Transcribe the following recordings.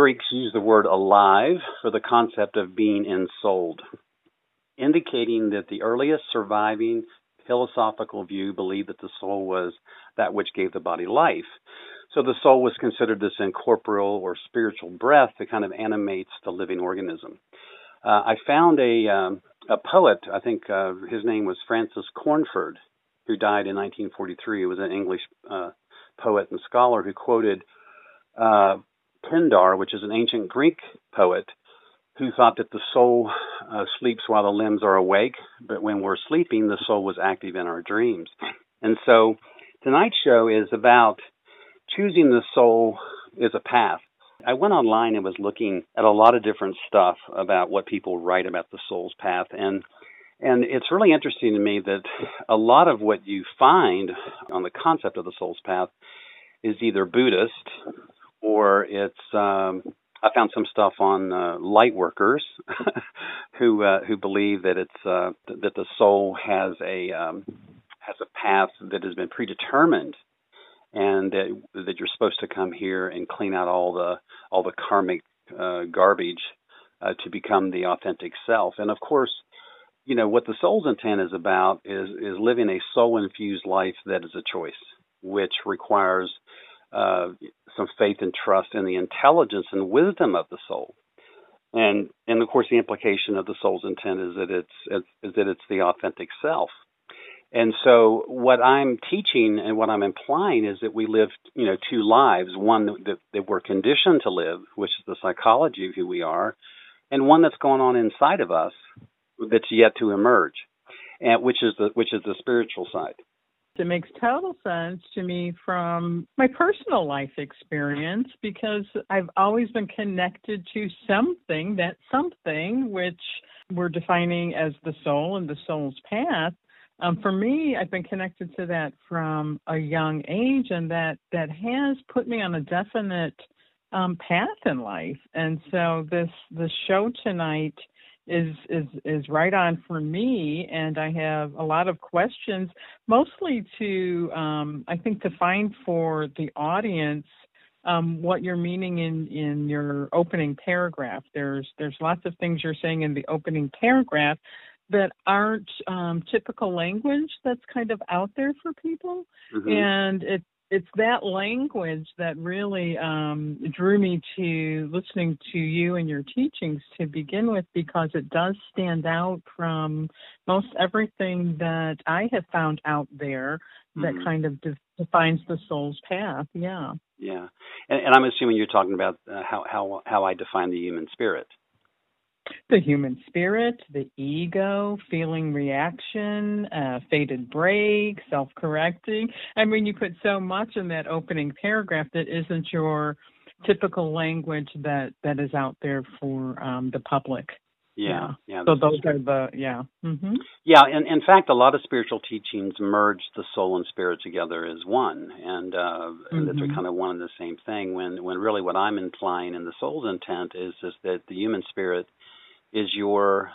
Greeks used the word alive for the concept of being ensouled, indicating that the earliest surviving philosophical view believed that the soul was that which gave the body life. So the soul was considered this incorporeal or spiritual breath that kind of animates the living organism. Uh, I found a um, a poet. I think uh, his name was Francis Cornford, who died in 1943. He was an English uh, poet and scholar who quoted uh, Pindar, which is an ancient Greek poet, who thought that the soul uh, sleeps while the limbs are awake, but when we're sleeping, the soul was active in our dreams. And so tonight's show is about choosing the soul is a path. I went online and was looking at a lot of different stuff about what people write about the soul's path and and it's really interesting to me that a lot of what you find on the concept of the soul's path is either Buddhist or it's um I found some stuff on uh, light workers who uh, who believe that it's uh, that the soul has a um, has a path that has been predetermined and that that you're supposed to come here and clean out all the all the karmic uh, garbage uh, to become the authentic self. And of course, you know what the soul's intent is about is is living a soul infused life that is a choice, which requires uh, some faith and trust in the intelligence and wisdom of the soul. And and of course, the implication of the soul's intent is that it's is that it's the authentic self. And so what I'm teaching and what I'm implying is that we live, you know, two lives, one that, that we're conditioned to live, which is the psychology of who we are, and one that's going on inside of us that's yet to emerge, and which is the which is the spiritual side. It makes total sense to me from my personal life experience because I've always been connected to something, that something which we're defining as the soul and the soul's path um, for me, I've been connected to that from a young age, and that that has put me on a definite um, path in life. And so this the show tonight is is is right on for me, and I have a lot of questions, mostly to um, I think to find for the audience um, what you're meaning in in your opening paragraph. There's there's lots of things you're saying in the opening paragraph that aren't um, typical language that's kind of out there for people, mm-hmm. and it it's that language that really um, drew me to listening to you and your teachings to begin with because it does stand out from most everything that I have found out there that mm-hmm. kind of de- defines the soul's path. Yeah. Yeah, and, and I'm assuming you're talking about uh, how how how I define the human spirit the human spirit, the ego, feeling reaction, uh, fated break, self correcting. I mean, you put so much in that opening paragraph that isn't your typical language that, that is out there for um, the public. Yeah, yeah. So those are the yeah. Mm-hmm. Yeah, and in fact, a lot of spiritual teachings merge the soul and spirit together as one, and uh, mm-hmm. and they're kind of one and the same thing. When when really what I'm implying in the soul's intent is is that the human spirit is your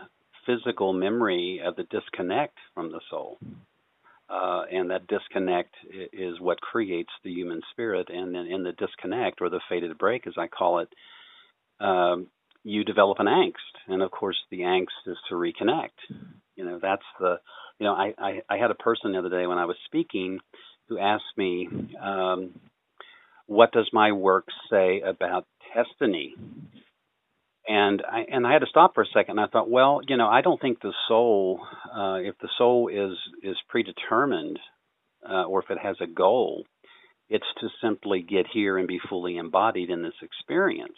physical memory of the disconnect from the soul. Uh, and that disconnect is what creates the human spirit. And then in the disconnect, or the fated break, as I call it, um, you develop an angst. And of course, the angst is to reconnect. You know, that's the, you know, I, I, I had a person the other day when I was speaking who asked me, um, what does my work say about destiny? And I and I had to stop for a second. And I thought, well, you know, I don't think the soul, uh, if the soul is is predetermined, uh, or if it has a goal, it's to simply get here and be fully embodied in this experience.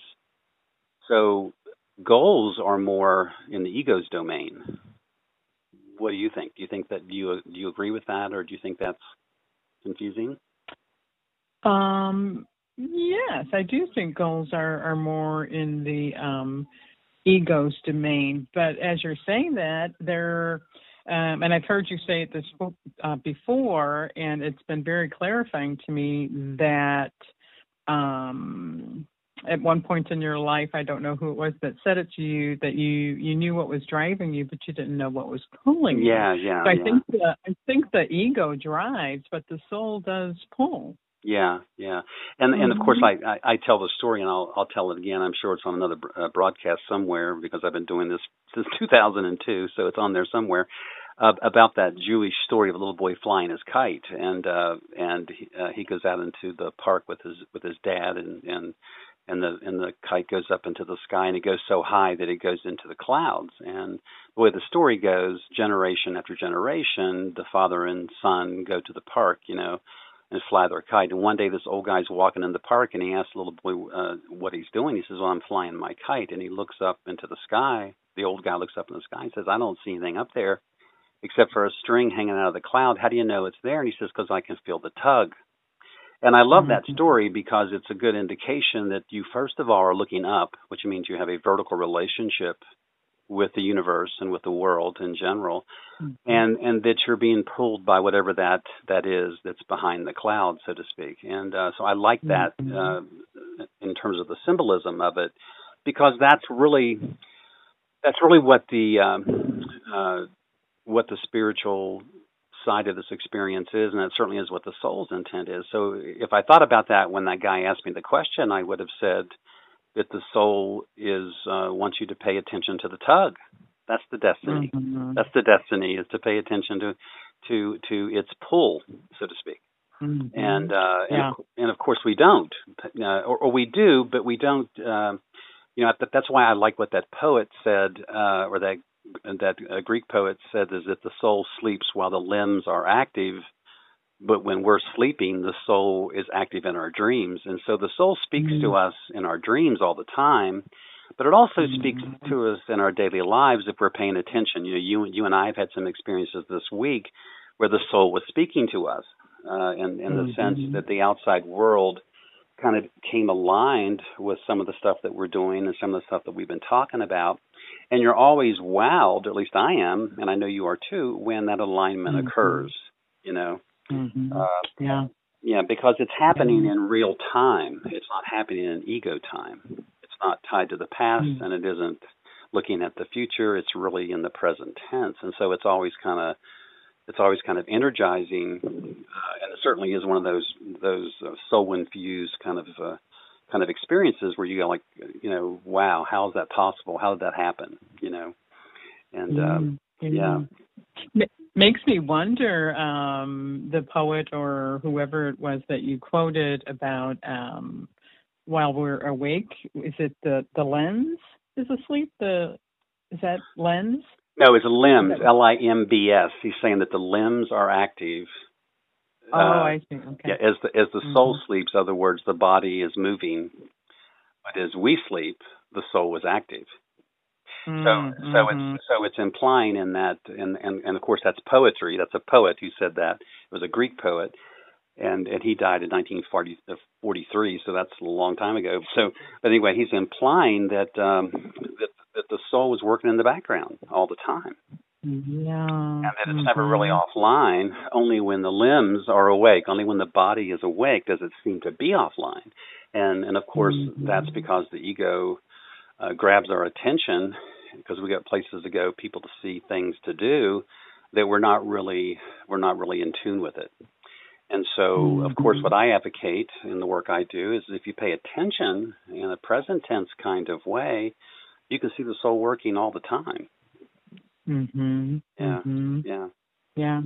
So goals are more in the ego's domain. What do you think? Do you think that do you do you agree with that, or do you think that's confusing? Um, Yes, I do think goals are are more in the um, ego's domain. But as you're saying that, they're um, and I've heard you say it this uh, before, and it's been very clarifying to me that um, at one point in your life, I don't know who it was that said it to you that you you knew what was driving you, but you didn't know what was pulling you. Yeah, yeah. So I yeah. think the I think the ego drives, but the soul does pull. Yeah, yeah, and and of course mm-hmm. I, I I tell the story and I'll I'll tell it again. I'm sure it's on another uh, broadcast somewhere because I've been doing this since 2002, so it's on there somewhere uh, about that Jewish story of a little boy flying his kite, and uh, and he, uh, he goes out into the park with his with his dad, and and and the and the kite goes up into the sky, and it goes so high that it goes into the clouds. And the way the story goes, generation after generation, the father and son go to the park, you know, and fly their kite. And one day, this old guy's walking in the park, and he asks the little boy uh, what he's doing. He says, "Well, I'm flying my kite." And he looks up into the sky. The old guy looks up in the sky and says, "I don't see anything up there." except for a string hanging out of the cloud. How do you know it's there? And he says, because I can feel the tug. And I love that mm-hmm. story because it's a good indication that you, first of all, are looking up, which means you have a vertical relationship with the universe and with the world in general, mm-hmm. and and that you're being pulled by whatever that that is that's behind the cloud, so to speak. And uh, so I like that mm-hmm. uh, in terms of the symbolism of it, because that's really that's really what the um, uh, what the spiritual side of this experience is, and that certainly is what the soul's intent is. So if I thought about that when that guy asked me the question, I would have said that the soul is uh, wants you to pay attention to the tug. That's the destiny. Mm-hmm. That's the destiny is to pay attention to to to its pull, so to speak. Mm-hmm. And, uh, yeah. and and of course we don't, uh, or, or we do, but we don't. Uh, you know, that's why I like what that poet said, uh, or that that a Greek poet said is that the soul sleeps while the limbs are active, but when we're sleeping, the soul is active in our dreams. And so the soul speaks mm-hmm. to us in our dreams all the time, but it also mm-hmm. speaks to us in our daily lives if we're paying attention. You know, you you and I have had some experiences this week where the soul was speaking to us, uh, in in the sense mm-hmm. that the outside world kind of came aligned with some of the stuff that we're doing and some of the stuff that we've been talking about and you're always wowed, at least I am, and I know you are too, when that alignment mm-hmm. occurs. You know, mm-hmm. uh, yeah, yeah, because it's happening in real time. It's not happening in ego time. It's not tied to the past, mm-hmm. and it isn't looking at the future. It's really in the present tense, and so it's always kind of it's always kind of energizing, uh, and it certainly is one of those those uh, soul infused kind of uh, kind of experiences where you go like, you know, wow, how is that possible? How did that happen? You know, and um, yeah. Makes me wonder, um, the poet or whoever it was that you quoted about um, while we're awake. Is it the the lens is asleep? The is that lens? No, it's limbs. L I M B S. He's saying that the limbs are active Oh, uh, I see. Okay. Yeah, as the as the mm-hmm. soul sleeps, other words, the body is moving, but as we sleep, the soul is active. Mm-hmm. So so it's mm-hmm. so it's implying in that, and and and of course that's poetry. That's a poet who said that. It was a Greek poet, and and he died in 1943, so that's a long time ago. So, but anyway, he's implying that um, that that the soul was working in the background all the time. Yeah. And that it's mm-hmm. never really offline. Only when the limbs are awake, only when the body is awake does it seem to be offline. And and of course mm-hmm. that's because the ego uh, grabs our attention because we got places to go, people to see, things to do that we're not really we're not really in tune with it. And so, mm-hmm. of course, what I advocate in the work I do is if you pay attention in a present tense kind of way, you can see the soul working all the time. Mhm. Yeah. Mm-hmm. Yeah. Yeah.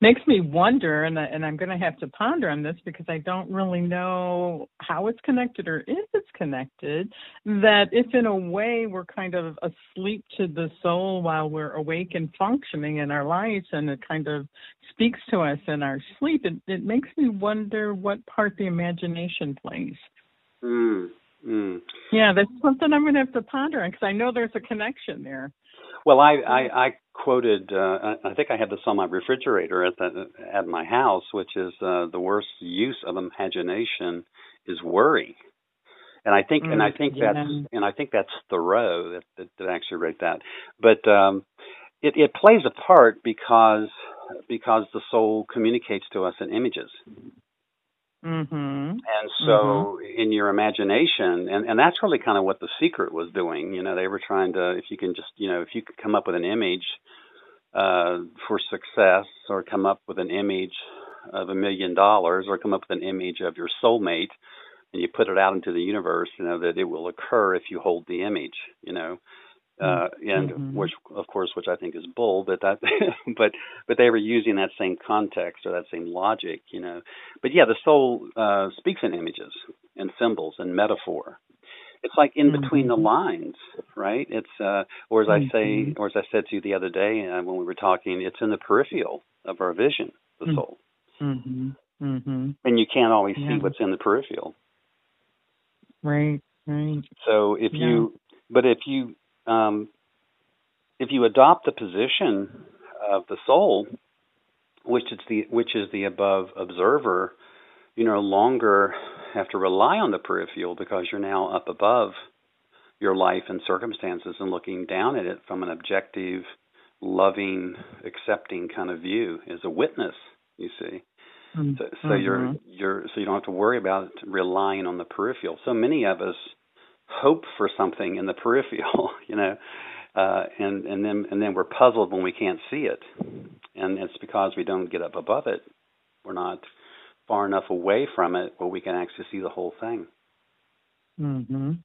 Makes me wonder and I, and I'm going to have to ponder on this because I don't really know how it's connected or if it's connected that if in a way we're kind of asleep to the soul while we're awake and functioning in our lives and it kind of speaks to us in our sleep it, it makes me wonder what part the imagination plays. Mm. Mm. Yeah, that's something I'm going to have to ponder on because I know there's a connection there. Well, I I, I quoted. Uh, I think I have this on my refrigerator at the at my house, which is uh, the worst use of imagination is worry. And I think, mm, and I mm, think yeah. that's, and I think that's Thoreau that, that, that actually wrote that. But um, it, it plays a part because because the soul communicates to us in images. Mm-hmm. And so, mm-hmm. in your imagination, and, and that's really kind of what the secret was doing. You know, they were trying to, if you can just, you know, if you could come up with an image uh, for success, or come up with an image of a million dollars, or come up with an image of your soulmate, and you put it out into the universe, you know, that it will occur if you hold the image. You know, uh, and mm-hmm. which of course which I think is bull, but that but but they were using that same context or that same logic, you know. But yeah, the soul uh, speaks in images and symbols and metaphor. It's like in mm-hmm. between the lines, right? It's uh, or as mm-hmm. I say, mm-hmm. or as I said to you the other day uh, when we were talking, it's in the peripheral of our vision, the mm. soul, mm-hmm. Mm-hmm. and you can't always yeah. see what's in the peripheral. Right, right. So if yeah. you, but if you um, if you adopt the position of the soul, which is the which is the above observer, you no longer have to rely on the peripheral because you're now up above your life and circumstances and looking down at it from an objective, loving, accepting kind of view as a witness. You see. Mm-hmm. So, so you're mm-hmm. you're so you don't have to worry about relying on the peripheral. So many of us hope for something in the peripheral, you know, uh, and and then and then we're puzzled when we can't see it, and it's because we don't get up above it. We're not far enough away from it where we can actually see the whole thing. Mhm.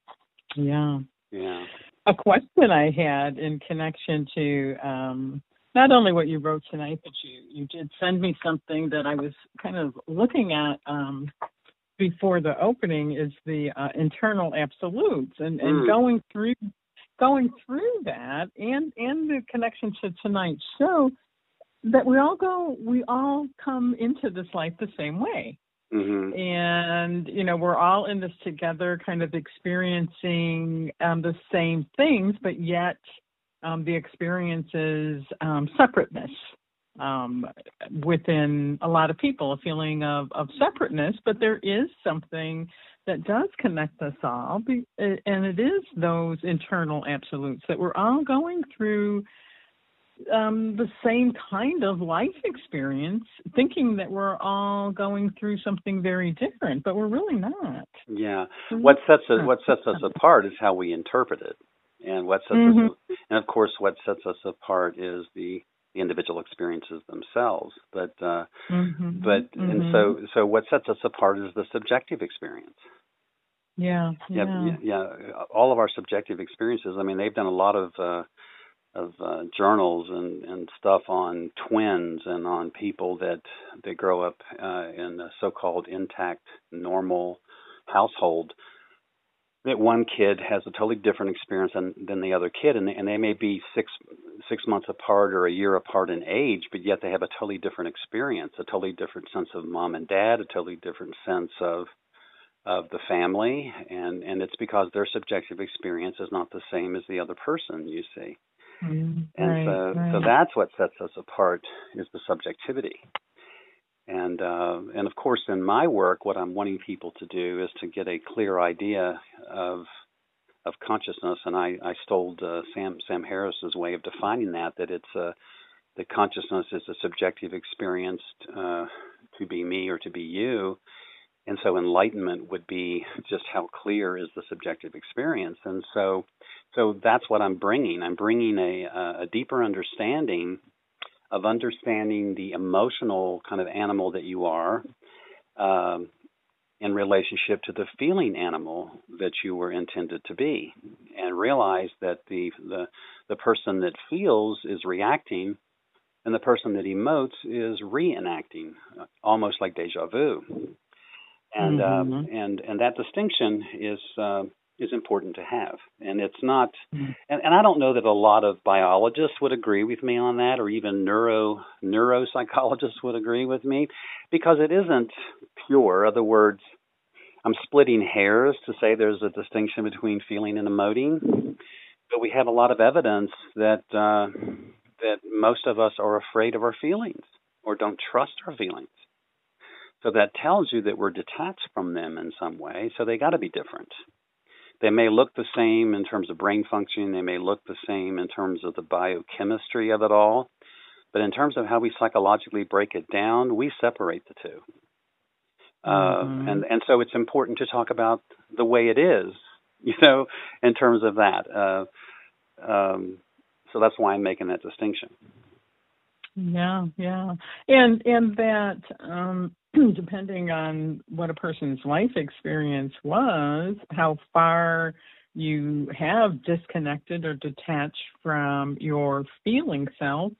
Yeah. Yeah. A question I had in connection to um, not only what you wrote tonight, but you you did send me something that I was kind of looking at um, before the opening is the uh, internal absolutes and, and mm. going through going through that and and the connection to tonight's show that we all go we all come into this life the same way mm-hmm. and you know we're all in this together kind of experiencing um, the same things but yet um, the experience is um, separateness um, within a lot of people, a feeling of, of separateness, but there is something that does connect us all, and it is those internal absolutes that we're all going through um, the same kind of life experience, thinking that we're all going through something very different, but we're really not. Yeah, what sets us what sets us apart is how we interpret it, and what sets mm-hmm. us, and of course, what sets us apart is the the individual experiences themselves. But uh, mm-hmm, but mm-hmm. and so so what sets us apart is the subjective experience. Yeah, yeah, yeah, yeah. All of our subjective experiences. I mean, they've done a lot of uh, of uh, journals and and stuff on twins and on people that that grow up uh, in a so-called intact normal household that one kid has a totally different experience than, than the other kid, and they, and they may be six six months apart or a year apart in age, but yet they have a totally different experience, a totally different sense of mom and dad, a totally different sense of of the family, and and it's because their subjective experience is not the same as the other person. You see, mm, and right, so right. so that's what sets us apart is the subjectivity and uh, and of course in my work what i'm wanting people to do is to get a clear idea of of consciousness. And i i stole uh, sam sam harris's way of defining that that it's a that consciousness is a subjective experience uh, to be me or to be you. And so enlightenment would be just how clear is the subjective experience. And so so that's what i'm bringing. I'm bringing a a deeper understanding of understanding the emotional kind of animal that you are um, in relationship to the feeling animal that you were intended to be, and realize that the the the person that feels is reacting, and the person that emotes is reenacting, almost like deja vu. And mm-hmm. um, and and that distinction is uh, is important to have. And it's not, mm-hmm. and, and I don't know that a lot of biologists would agree with me on that, or even neuro neuropsychologists would agree with me, because it isn't pure. In other words, I'm splitting hairs to say there's a distinction between feeling and emoting, but we have a lot of evidence that uh, that most of us are afraid of our feelings or don't trust our feelings. So that tells you that we're detached from them in some way, so they got to be different. They may look the same in terms of brain function, they may look the same in terms of the biochemistry of it all, but in terms of how we psychologically break it down, we separate the two. Uh, mm-hmm. and and so it's important to talk about the way it is, you know, in terms of that. Uh, um, so that's why I'm making that distinction. Yeah, yeah, and and that um, depending on what a person's life experience was, how far you have disconnected or detached from your feeling self,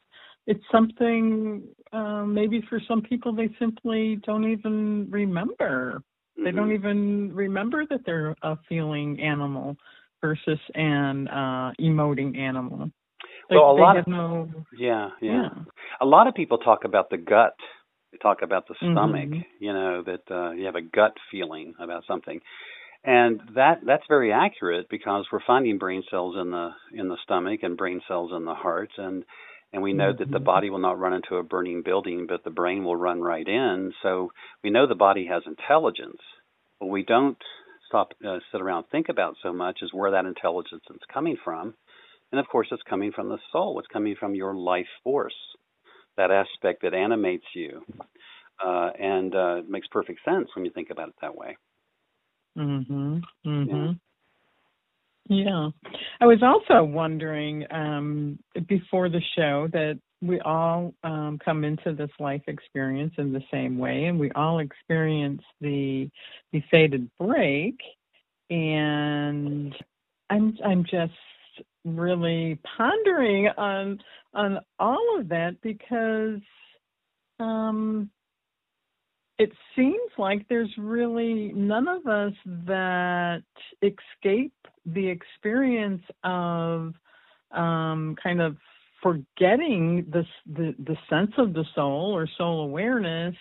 it's something uh, maybe for some people they simply don't even remember. Mm-hmm. They don't mm-hmm. even remember that they're a feeling animal versus an uh, emoting animal. They, well, a lot of no, yeah, yeah, yeah, A lot of people talk about the gut. They talk about the stomach. Mm-hmm. You know that uh, you have a gut feeling about something, and that that's very accurate because we're finding brain cells in the in the stomach and brain cells in the heart, and and we know mm-hmm. that the mm-hmm. body will not run into a burning building, but the brain will run right in. So we know the body has intelligence. What we don't stop uh, sit around think about so much is where that intelligence is coming from and of course, it's coming from the soul, it's coming from your life force, that aspect that animates you. Uh, and uh, it makes perfect sense when you think about it that way. Mhm. Mhm. Yeah. yeah. I was also wondering um, before the show that we all um, come into this life experience in the same way, and we all experience the the fated break. And I'm I'm just really pondering on on all of that because um, it seems like there's really none of us that escape the experience of um, kind of forgetting the, the the sense of the soul or soul awareness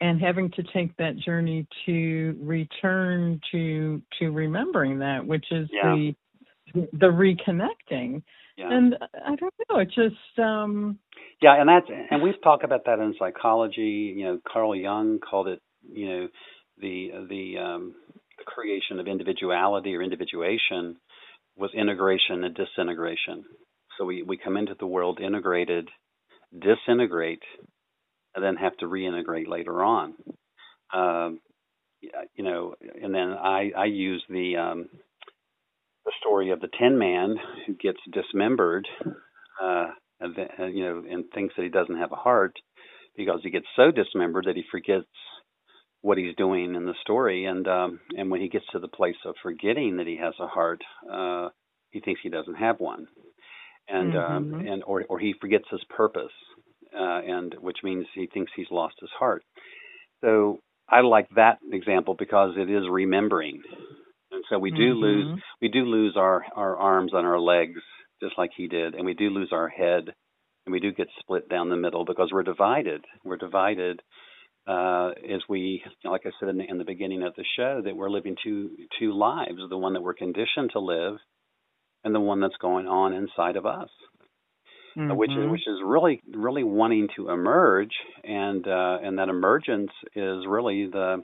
and having to take that journey to return to to remembering that which is yeah. the the reconnecting. Yeah. And I don't know, it just um Yeah, and that's and we've talked about that in psychology, you know, Carl Jung called it, you know, the the um the creation of individuality or individuation was integration and disintegration. So we, we come into the world integrated, disintegrate, and then have to reintegrate later on. Um, you know, and then I, I use the um, the story of the Tin Man who gets dismembered, uh, and, uh, you know, and thinks that he doesn't have a heart because he gets so dismembered that he forgets what he's doing in the story, and um, and when he gets to the place of forgetting that he has a heart, uh, he thinks he doesn't have one, and um, mm-hmm. um, and or or he forgets his purpose, uh, and which means he thinks he's lost his heart. So I like that example because it is remembering so we do mm-hmm. lose we do lose our our arms and our legs just like he did, and we do lose our head, and we do get split down the middle because we're divided. We're divided uh, as we, like I said in the, in the beginning of the show, that we're living two two lives: the one that we're conditioned to live, and the one that's going on inside of us. Mm-hmm. Uh, which is which is really really wanting to emerge, and uh, and that emergence is really the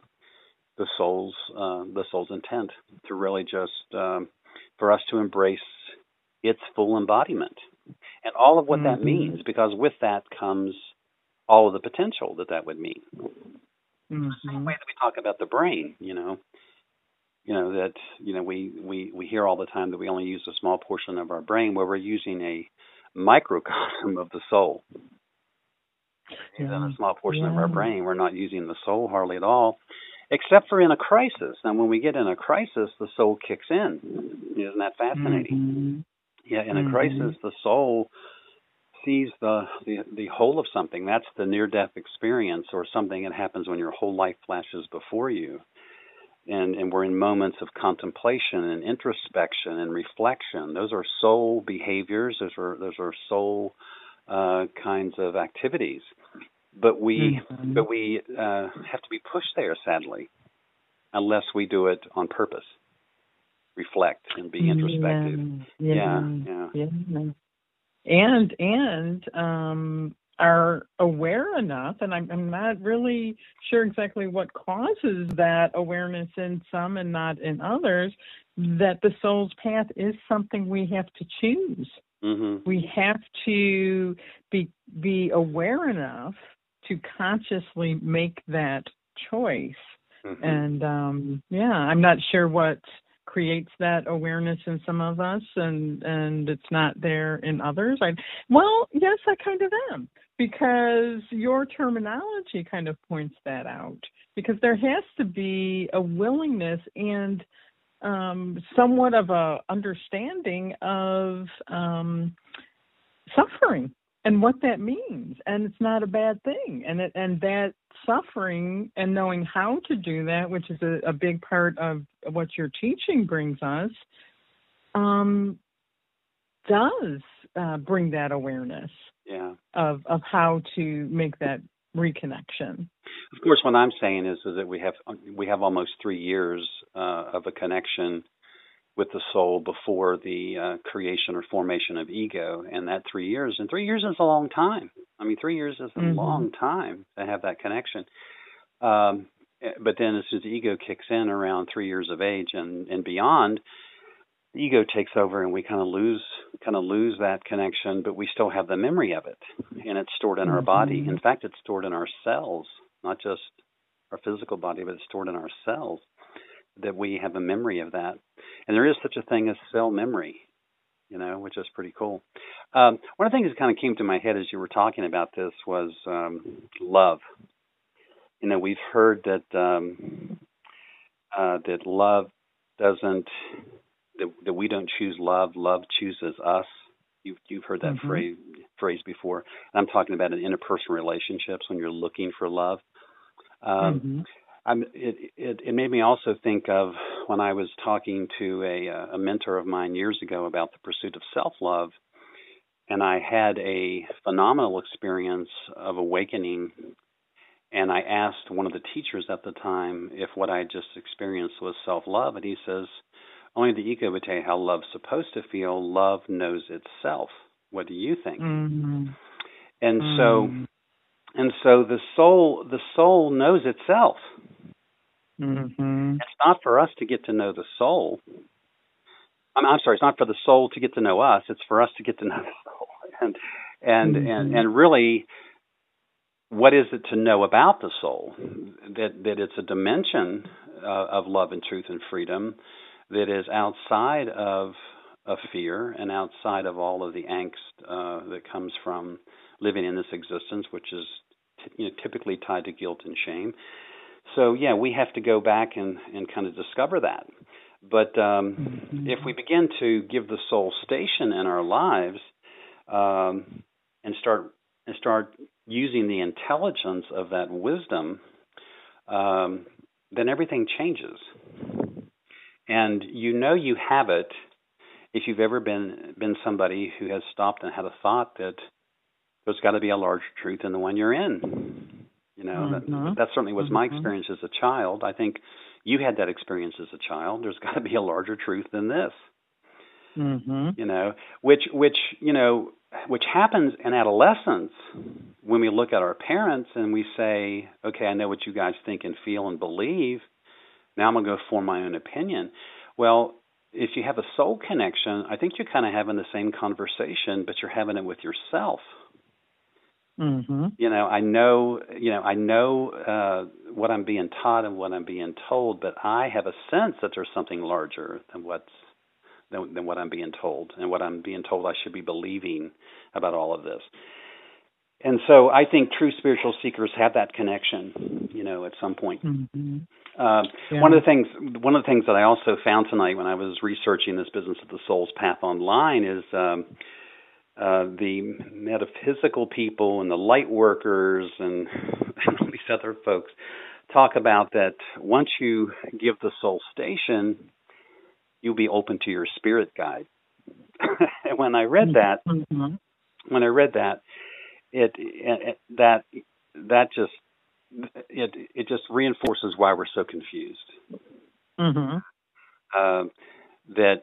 the soul's uh, the soul's intent to really just um, for us to embrace its full embodiment and all of what mm-hmm. that means because with that comes all of the potential that that would mean mm-hmm. the same way that we talk about the brain you know you know that you know we we we hear all the time that we only use a small portion of our brain where we're using a microcosm of the soul yeah. a small portion yeah. of our brain we're not using the soul hardly at all except for in a crisis. And when we get in a crisis, the soul kicks in. Isn't that fascinating? Mm-hmm. Yeah, in a mm-hmm. crisis, the soul sees the, the the whole of something. That's the near death experience, or something that happens when your whole life flashes before you. And and we're in moments of contemplation and introspection and reflection. Those are soul behaviors. Those are those are soul uh, kinds of activities but we mm-hmm. but we uh, have to be pushed there sadly unless we do it on purpose reflect and be introspective yeah yeah, yeah. yeah. and and um are aware enough, and I'm, I'm not really sure exactly what causes that awareness in some and not in others, that the soul's path is something we have to choose. Mm-hmm. We have to be be aware enough to consciously make that choice. Mm-hmm. And um yeah, I'm not sure what creates that awareness in some of us and and it's not there in others. I well, yes, I kind of am because your terminology kind of points that out because there has to be a willingness and um, somewhat of a understanding of um, suffering and what that means and it's not a bad thing and it, and that suffering and knowing how to do that which is a, a big part of what your teaching brings us um, does uh, bring that awareness yeah. of of how to make that reconnection. Of course, what I'm saying is is that we have we have almost three years uh, of a connection with the soul before the uh, creation or formation of ego, and that three years and three years is a long time. I mean, three years is a mm-hmm. long time to have that connection. Um, eh, but then, as soon as the ego kicks in around three years of age and and beyond, the ego takes over and we kind of lose kind of lose that connection but we still have the memory of it and it's stored in mm-hmm. our body in fact it's stored in our cells not just our physical body but it's stored in our cells that we have a memory of that and there is such a thing as cell memory you know which is pretty cool um, one of the things that kind of came to my head as you were talking about this was um, love you know we've heard that um, uh, that love doesn't that, that we don't choose love, love chooses us. You've you've heard that mm-hmm. phrase phrase before. And I'm talking about in interpersonal relationships when you're looking for love. Um, mm-hmm. I'm, it, it, it made me also think of when I was talking to a, a mentor of mine years ago about the pursuit of self love, and I had a phenomenal experience of awakening. And I asked one of the teachers at the time if what I just experienced was self love, and he says, only the ego would tell you how love's supposed to feel. Love knows itself. What do you think? Mm-hmm. And mm-hmm. so, and so the soul, the soul knows itself. Mm-hmm. It's not for us to get to know the soul. I'm, I'm, sorry, it's not for the soul to get to know us. It's for us to get to know the soul. And and and Mm-hmm. and really, what is it to know about the soul? That that it's a dimension uh, of love and truth and freedom that is outside of of fear and outside of all of the angst uh, that comes from living in this existence, which is t- you know, typically tied to guilt and shame. So yeah, we have to go back and, and kind of discover that. But um, mm-hmm. if we begin to give the soul station in our lives um, and start and start using the intelligence of that wisdom, um, then everything changes. And you know you have it if you've ever been been somebody who has stopped and had a thought that there's got to be a larger truth than the one you're in. You know, mm-hmm. that, that certainly was mm-hmm. my experience as a child. I think you had that experience as a child. There's got to be a larger truth than this. Mm-hmm. You know, which which you know which happens in adolescence when we look at our parents and we say, okay, I know what you guys think and feel and believe now I'm going to go form my own opinion. Well, if you have a soul connection, I think you're kind of having the same conversation, but you're having it with yourself. Mm-hmm. You know, I know, you know, I know uh, what I'm being taught and what I'm being told, but I have a sense that there's something larger than what's than, than what I'm being told and what I'm being told I should be believing about all of this. And so I think true spiritual seekers have that connection, you know, at some point. Mm-hmm. Uh, yeah. One of the things, one of the things that I also found tonight when I was researching this business of the soul's path online is um, uh, the metaphysical people and the light workers and, and all these other folks talk about that once you give the soul station, you'll be open to your spirit guide. and when I read that, mm-hmm. when I read that, it, it that that just it it just reinforces why we're so confused. Mm-hmm. Uh, that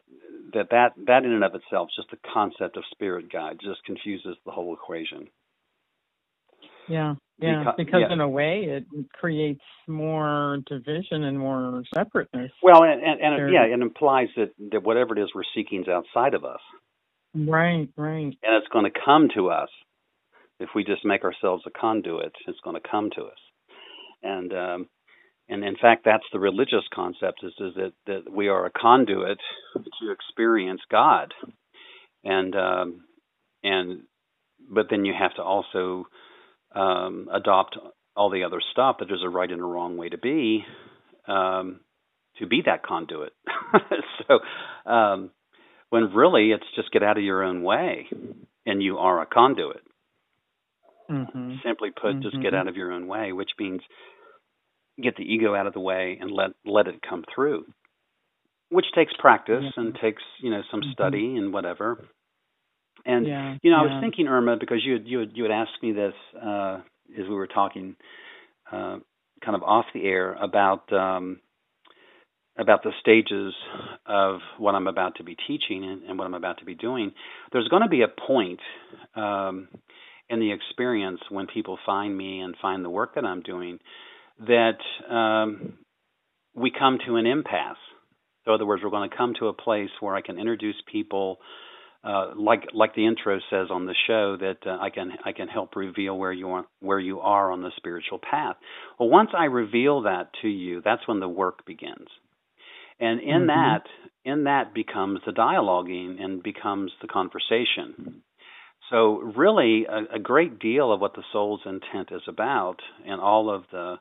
that that that in and of itself, just the concept of spirit guide, just confuses the whole equation. Yeah. Yeah, because, because yeah. in a way it creates more division and more separateness. Well, and, and, and it, yeah, it implies that, that whatever it is we're seeking is outside of us. Right, right. And it's going to come to us if we just make ourselves a conduit. It's going to come to us, and um, and in fact, that's the religious concept: is, is that that we are a conduit to experience God, and um, and but then you have to also um, adopt all the other stuff that there's a right and a wrong way to be um, to be that conduit. so um, when really it's just get out of your own way and you are a conduit. Mm-hmm. Simply put, mm-hmm. just get out of your own way, which means get the ego out of the way and let let it come through, which takes practice yeah. and takes you know some mm-hmm. study and whatever. And yeah, you know, yeah. I was thinking, Irma, because you had, you had, you had asked me this uh, as we were talking, uh, kind of off the air about um, about the stages of what I'm about to be teaching and, and what I'm about to be doing. There's going to be a point um, in the experience when people find me and find the work that I'm doing that um, we come to an impasse. So, in other words, we're going to come to a place where I can introduce people uh, like like the intro says on the show that uh, I can I can help reveal where you are where you are on the spiritual path. Well, once I reveal that to you, that's when the work begins, and in mm-hmm. that in that becomes the dialoguing and becomes the conversation. So really, a, a great deal of what the soul's intent is about, and all of the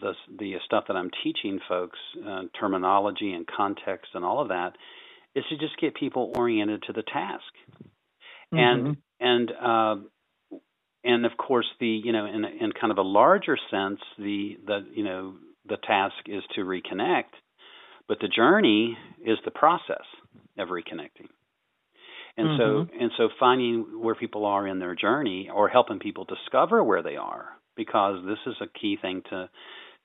the the stuff that I'm teaching folks, uh, terminology and context and all of that, is to just get people oriented to the task. Mm-hmm. And and uh, and of course the you know in in kind of a larger sense the the you know the task is to reconnect, but the journey is the process of reconnecting. And mm-hmm. so and so finding where people are in their journey or helping people discover where they are because this is a key thing to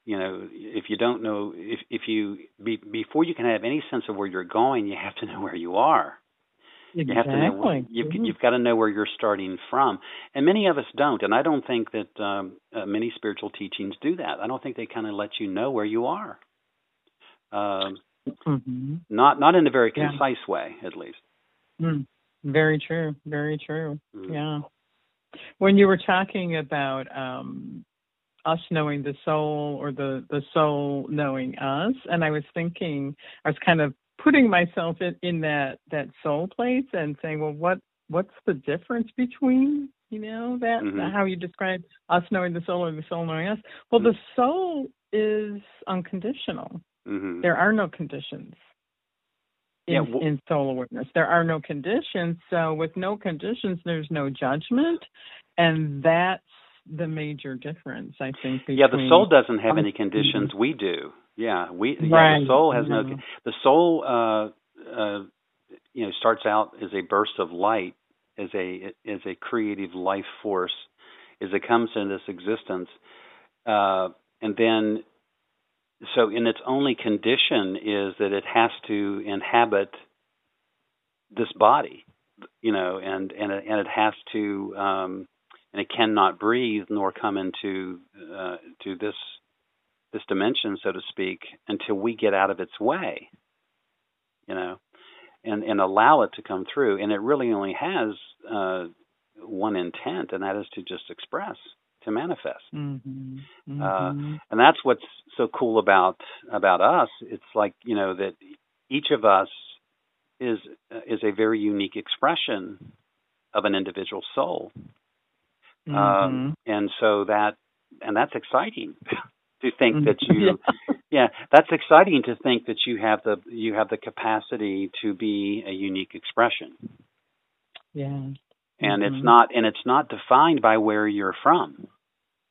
you know if you don't know if if you be, before you can have any sense of where you're going you have to know where you are exactly. you have to know you've, mm-hmm. you've got to know where you're starting from and many of us don't and i don't think that um, uh, many spiritual teachings do that i don't think they kind of let you know where you are um, mm-hmm. not not in a very concise yeah. way at least mm. very true very true mm. yeah when you were talking about um, us knowing the soul or the the soul knowing us and i was thinking i was kind of putting myself in, in that that soul place and saying well what what's the difference between you know that mm-hmm. how you describe us knowing the soul or the soul knowing us well mm-hmm. the soul is unconditional mm-hmm. there are no conditions in, yeah, well, in soul awareness there are no conditions so with no conditions there's no judgment and that's the major difference, I think. yeah, the soul doesn't have any conditions. We do. Yeah, we. Yeah, the soul has no. The soul, uh, uh, you know, starts out as a burst of light, as a as a creative life force, as it comes into this existence, uh, and then, so in its only condition is that it has to inhabit this body, you know, and and it, and it has to. Um, and it cannot breathe nor come into uh, to this this dimension, so to speak, until we get out of its way, you know, and and allow it to come through. And it really only has uh, one intent, and that is to just express, to manifest. Mm-hmm. Mm-hmm. Uh, and that's what's so cool about about us. It's like you know that each of us is is a very unique expression of an individual soul. Mm-hmm. Um, and so that and that's exciting to think mm-hmm. that you yeah that's exciting to think that you have the you have the capacity to be a unique expression yeah and mm-hmm. it's not and it's not defined by where you're from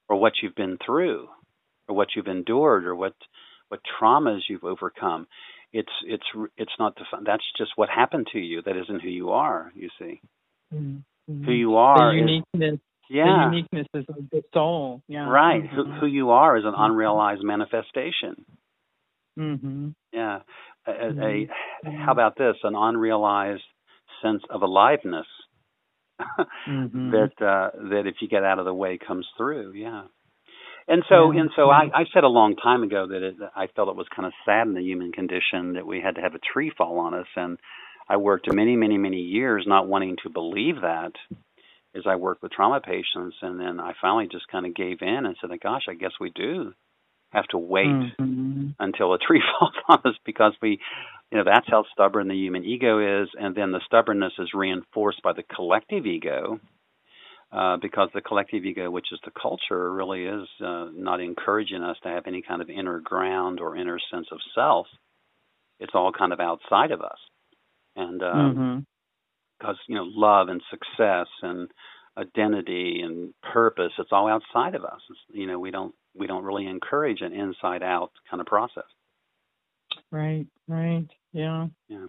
or what you've been through or what you've endured or what what traumas you've overcome it's it's it's not defined that's just what happened to you that isn't who you are you see mm-hmm. who you are the uniqueness yeah. the uniqueness of the soul. Yeah. Right. Mm-hmm. Who, who you are is an mm-hmm. unrealized manifestation. Mm-hmm. Yeah. A, a, Mm-hmm. how about this? An unrealized sense of aliveness mm-hmm. that uh, that if you get out of the way comes through. Yeah. And so, and so, I, I said a long time ago that it, I felt it was kind of sad in the human condition that we had to have a tree fall on us, and I worked many, many, many years not wanting to believe that, as I worked with trauma patients, and then I finally just kind of gave in and said, "Gosh, I guess we do have to wait mm-hmm. until a tree falls on us because we, you know, that's how stubborn the human ego is, and then the stubbornness is reinforced by the collective ego." Uh, because the collective ego, which is the culture, really is uh, not encouraging us to have any kind of inner ground or inner sense of self. It's all kind of outside of us, and um, mm-hmm. you know, love and success and identity and purpose, it's all outside of us. It's, you know, we don't we don't really encourage an inside out kind of process. Right. Right. Yeah. Yeah.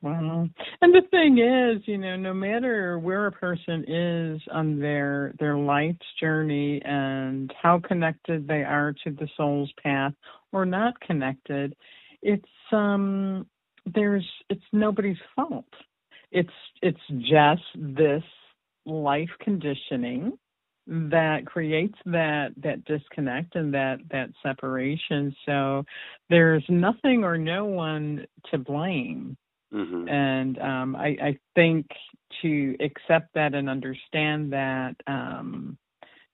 Wow. And the thing is, you know, no matter where a person is on their their life's journey and how connected they are to the soul's path or not connected, it's um there's it's nobody's fault. It's it's just this life conditioning that creates that that disconnect and that that separation so there's nothing or no one to blame Mm-hmm. And um, I, I, think to accept that and understand that, um,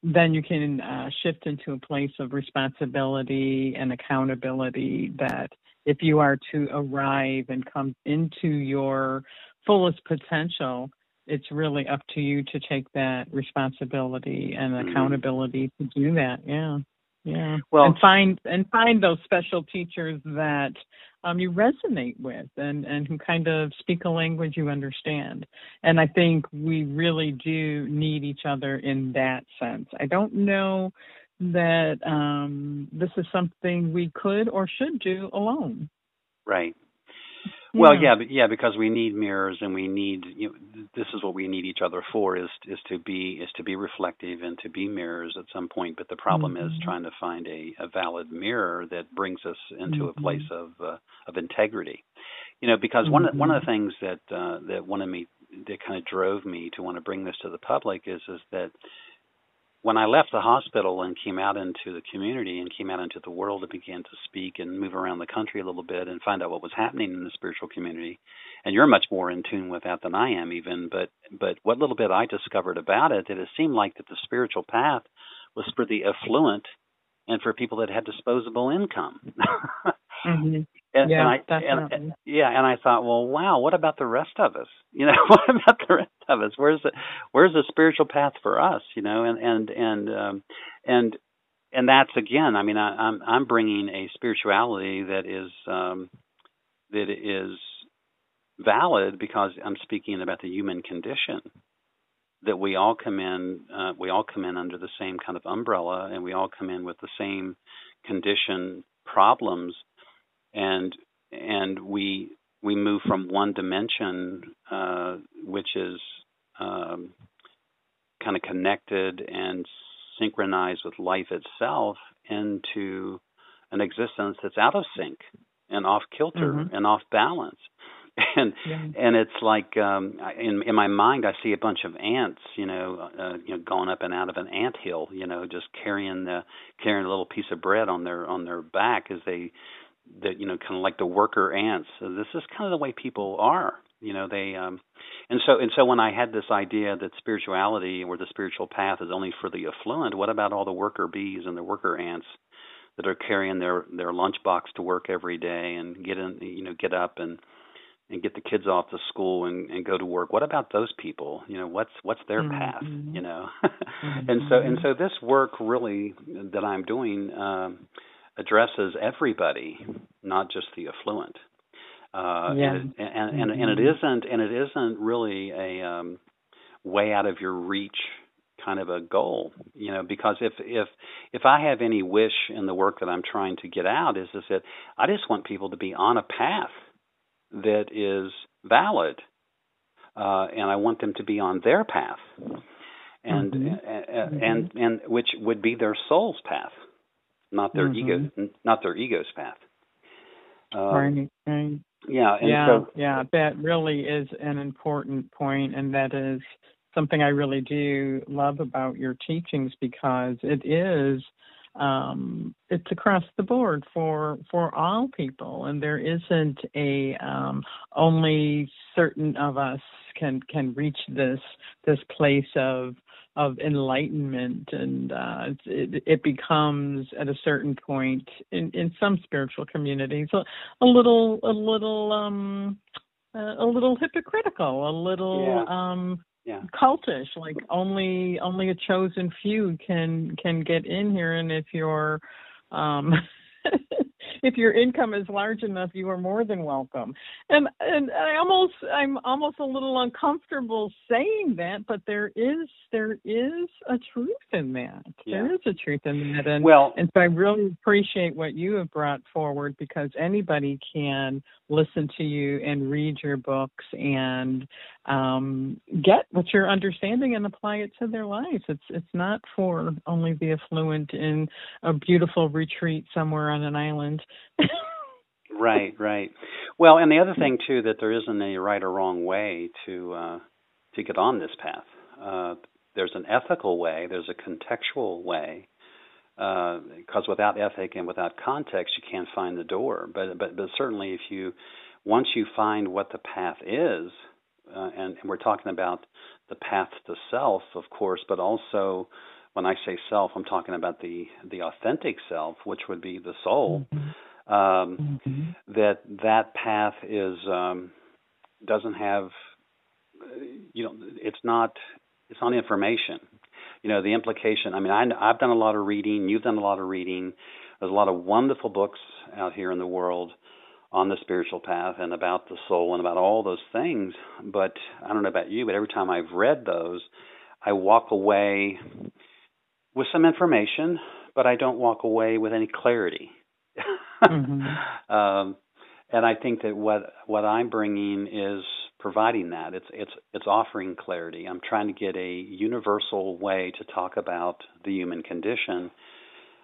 then you can uh, shift into a place of responsibility and accountability that if you are to arrive and come into your fullest potential, it's really up to you to take that responsibility and mm-hmm. accountability to do that. Yeah. Yeah. Well, and find and find those special teachers that um, you resonate with and and who kind of speak a language you understand. And I think we really do need each other in that sense. I don't know that um, this is something we could or should do alone. Right. Well, yeah, yeah, because we need mirrors, and we need you know, this is what we need each other for is is to be is to be reflective and to be mirrors at some point. But the problem mm-hmm. is trying to find a, a valid mirror that brings us into mm-hmm. a place of uh, of integrity. You know, because mm-hmm. one one of the things that uh, that one of me that kind of drove me to want to bring this to the public is is that when I left the hospital and came out into the community and came out into the world and began to speak and move around the country a little bit and find out what was happening in the spiritual community, and you're much more in tune with that than I am even, but but what little bit I discovered about it, that it seemed like that the spiritual path was for the affluent and for people that had disposable income. mm-hmm. And, yeah, and I, definitely. And, yeah, and I thought, well, wow, what about the rest of us? You know, what about the rest of us? Where's the where's the spiritual path for us? You know, and and and um, and and that's again. I mean, I, I'm I'm bringing a spirituality that is um, that is valid because I'm speaking about the human condition. That we all come in, uh, we all come in under the same kind of umbrella, and we all come in with the same condition problems and and we we move from one dimension, uh, which is um, kind of connected and synchronized with life itself, into an existence that's out of sync and off kilter mm-hmm. and off balance. And yeah. and it's like um, in in my mind, I see a bunch of ants, you know, uh, you know, going up and out of an ant hill, you know, just carrying the carrying a little piece of bread on their on their back as they that you know kind of like the worker ants. So this is kind of the way people are. You know, they um and so and so when I had this idea that spirituality or the spiritual path is only for the affluent, what about all the worker bees and the worker ants that are carrying their their lunchbox to work every day and get in you know get up and and get the kids off to school and, and go to work. What about those people? You know, what's what's their mm-hmm. path? You know, mm-hmm. and so and so this work really that I'm doing um, addresses everybody, not just the affluent. Uh, yeah. and, it, and, and, mm-hmm. and it isn't and it isn't really a um, way out of your reach kind of a goal, you know, because if if if I have any wish in the work that I'm trying to get out is is that I just want people to be on a path that is valid, uh, and I want them to be on their path, and mm-hmm. and, and and which would be their soul's path not their mm-hmm. ego, not their ego's path. Um, right, right. Yeah, and yeah, so yeah. That really is an important point, and that is something I really do love about your teachings because it is um, it's across the board for for all people, and there isn't a um, only certain of us can can reach this this place of of enlightenment and uh, it, it becomes at a certain point in, in some spiritual communities a, a little a little um a little hypocritical a little yeah. um yeah. cultish like only only a chosen few can can get in here and if you're um if your income is large enough, you are more than welcome. And and I almost I'm almost a little uncomfortable saying that, but there is there is a truth in that. Yeah. There is a truth in that, and well, and so I really appreciate what you have brought forward because anybody can listen to you and read your books and um, get what you're understanding and apply it to their lives. It's it's not for only the affluent in a beautiful retreat somewhere on an island. right, right. Well, and the other thing too that there isn't a right or wrong way to uh, to get on this path. Uh, there's an ethical way. There's a contextual way. Because uh, without ethic and without context, you can't find the door. But but but certainly, if you once you find what the path is, uh, and, and we're talking about the path to self, of course, but also when I say self, I'm talking about the the authentic self, which would be the soul. Mm-hmm. Um, mm-hmm. That that path is um, doesn't have, you know, it's not it's not information. You know, the implication. I mean, I, I've done a lot of reading. You've done a lot of reading. There's a lot of wonderful books out here in the world on the spiritual path and about the soul and about all those things. But I don't know about you, but every time I've read those, I walk away with some information, but I don't walk away with any clarity. mm-hmm. um, and I think that what what I'm bringing is providing that. It's it's it's offering clarity. I'm trying to get a universal way to talk about the human condition,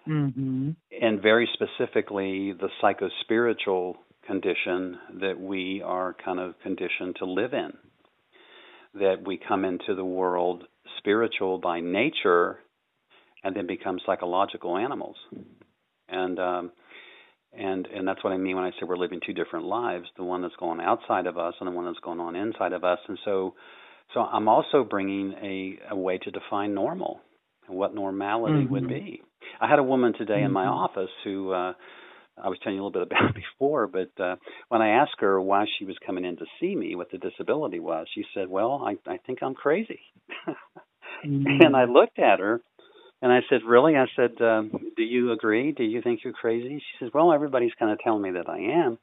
mm-hmm. and very specifically the psychospiritual condition that we are kind of conditioned to live in. That we come into the world spiritual by nature and then become psychological animals. And um, and and that's what I mean when I say we're living two different lives: the one that's going outside of us and the one that's going on inside of us. And so, so I'm also bringing a, a way to define normal and what normality mm-hmm. would be. I had a woman today mm-hmm. in my office who. Uh, I was telling you a little bit about before, but uh, when I asked her why she was coming in to see me, what the disability was, she said, "Well, I I think I'm crazy." mm-hmm. And I looked at her and I said, Really? I said, um, Do you agree? Do you think you're crazy? She says, Well, everybody's kind of telling me that I am.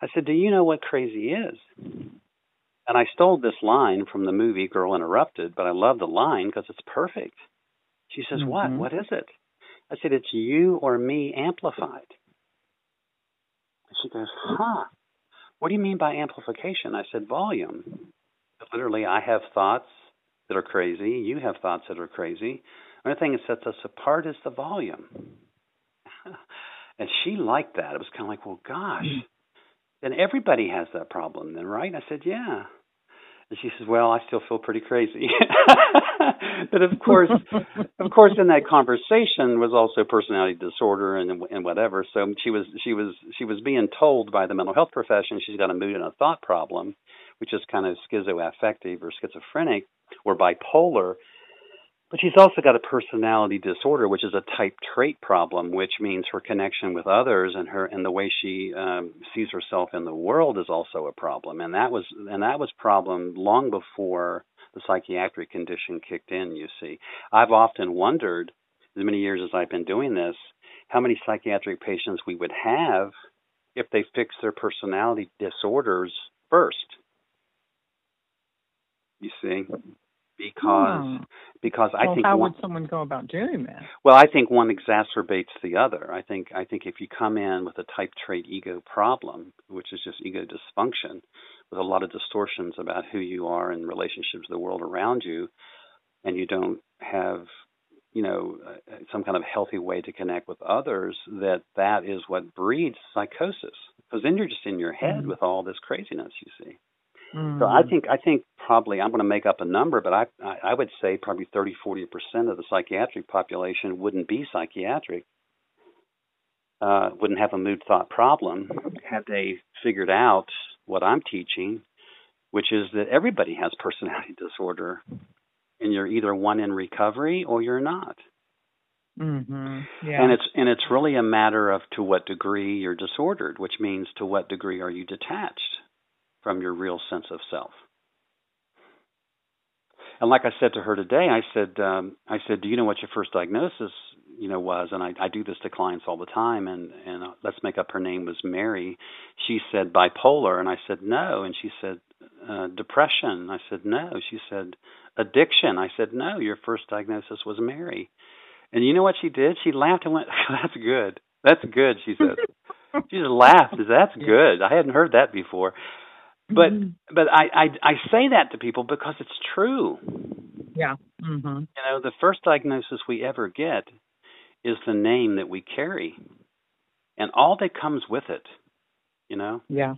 I said, Do you know what crazy is? And I stole this line from the movie Girl Interrupted, but I love the line because it's perfect. She says, mm-hmm. What? What is it? I said, It's you or me amplified. She goes, Huh. What do you mean by amplification? I said, Volume. Literally, I have thoughts that are crazy. You have thoughts that are crazy. The only thing that sets us apart is the volume. and she liked that. It was kind of like, well, gosh, hmm. then everybody has that problem, then, right? I said, yeah. And she says, "Well, I still feel pretty crazy." but of course, of course, in that conversation was also personality disorder and and whatever. So she was she was she was being told by the mental health profession she's got a mood and a thought problem, which is kind of schizoaffective or schizophrenic or bipolar. But she's also got a personality disorder, which is a type trait problem, which means her connection with others and her and the way she um, sees herself in the world is also a problem. And that was and that was problem long before the psychiatric condition kicked in. You see, I've often wondered, as many years as I've been doing this, how many psychiatric patients we would have if they fixed their personality disorders first. You see, because Hmm. because I well, think how one, would someone go about doing that? well, I think one exacerbates the other. I think I think if you come in with a type trait ego problem, which is just ego dysfunction, with a lot of distortions about who you are in relationships to the world around you, and you don't have you know uh, some kind of healthy way to connect with others, that that is what breeds psychosis. Because then you're just in your head Mm. with all this craziness. You see. Mm. So I think I think probably I'm going to make up a number, but I I would say probably 30 40 percent of the psychiatric population wouldn't be psychiatric, uh, wouldn't have a mood thought problem had they figured out what I'm teaching, which is that everybody has personality disorder, and you're either one in recovery or you're not. Mm-hmm. Yeah. And it's and it's really a matter of to what degree you're disordered, which means to what degree are you detached from your real sense of self. And like I said to her today, I said, um, I said, do you know what your first diagnosis, you know, was? And I, I do this to clients all the time. And and uh, let's make up her name was Mary. She said bipolar, and I said no. And she said uh, depression. I said no. She said addiction. I said no. Your first diagnosis was Mary. And you know what she did? She laughed and went, "That's good. That's good." She said. she just laughed. That's good. I hadn't heard that before. But mm-hmm. but I, I I say that to people because it's true. Yeah. Mm-hmm. You know, the first diagnosis we ever get is the name that we carry, and all that comes with it. You know. Yeah.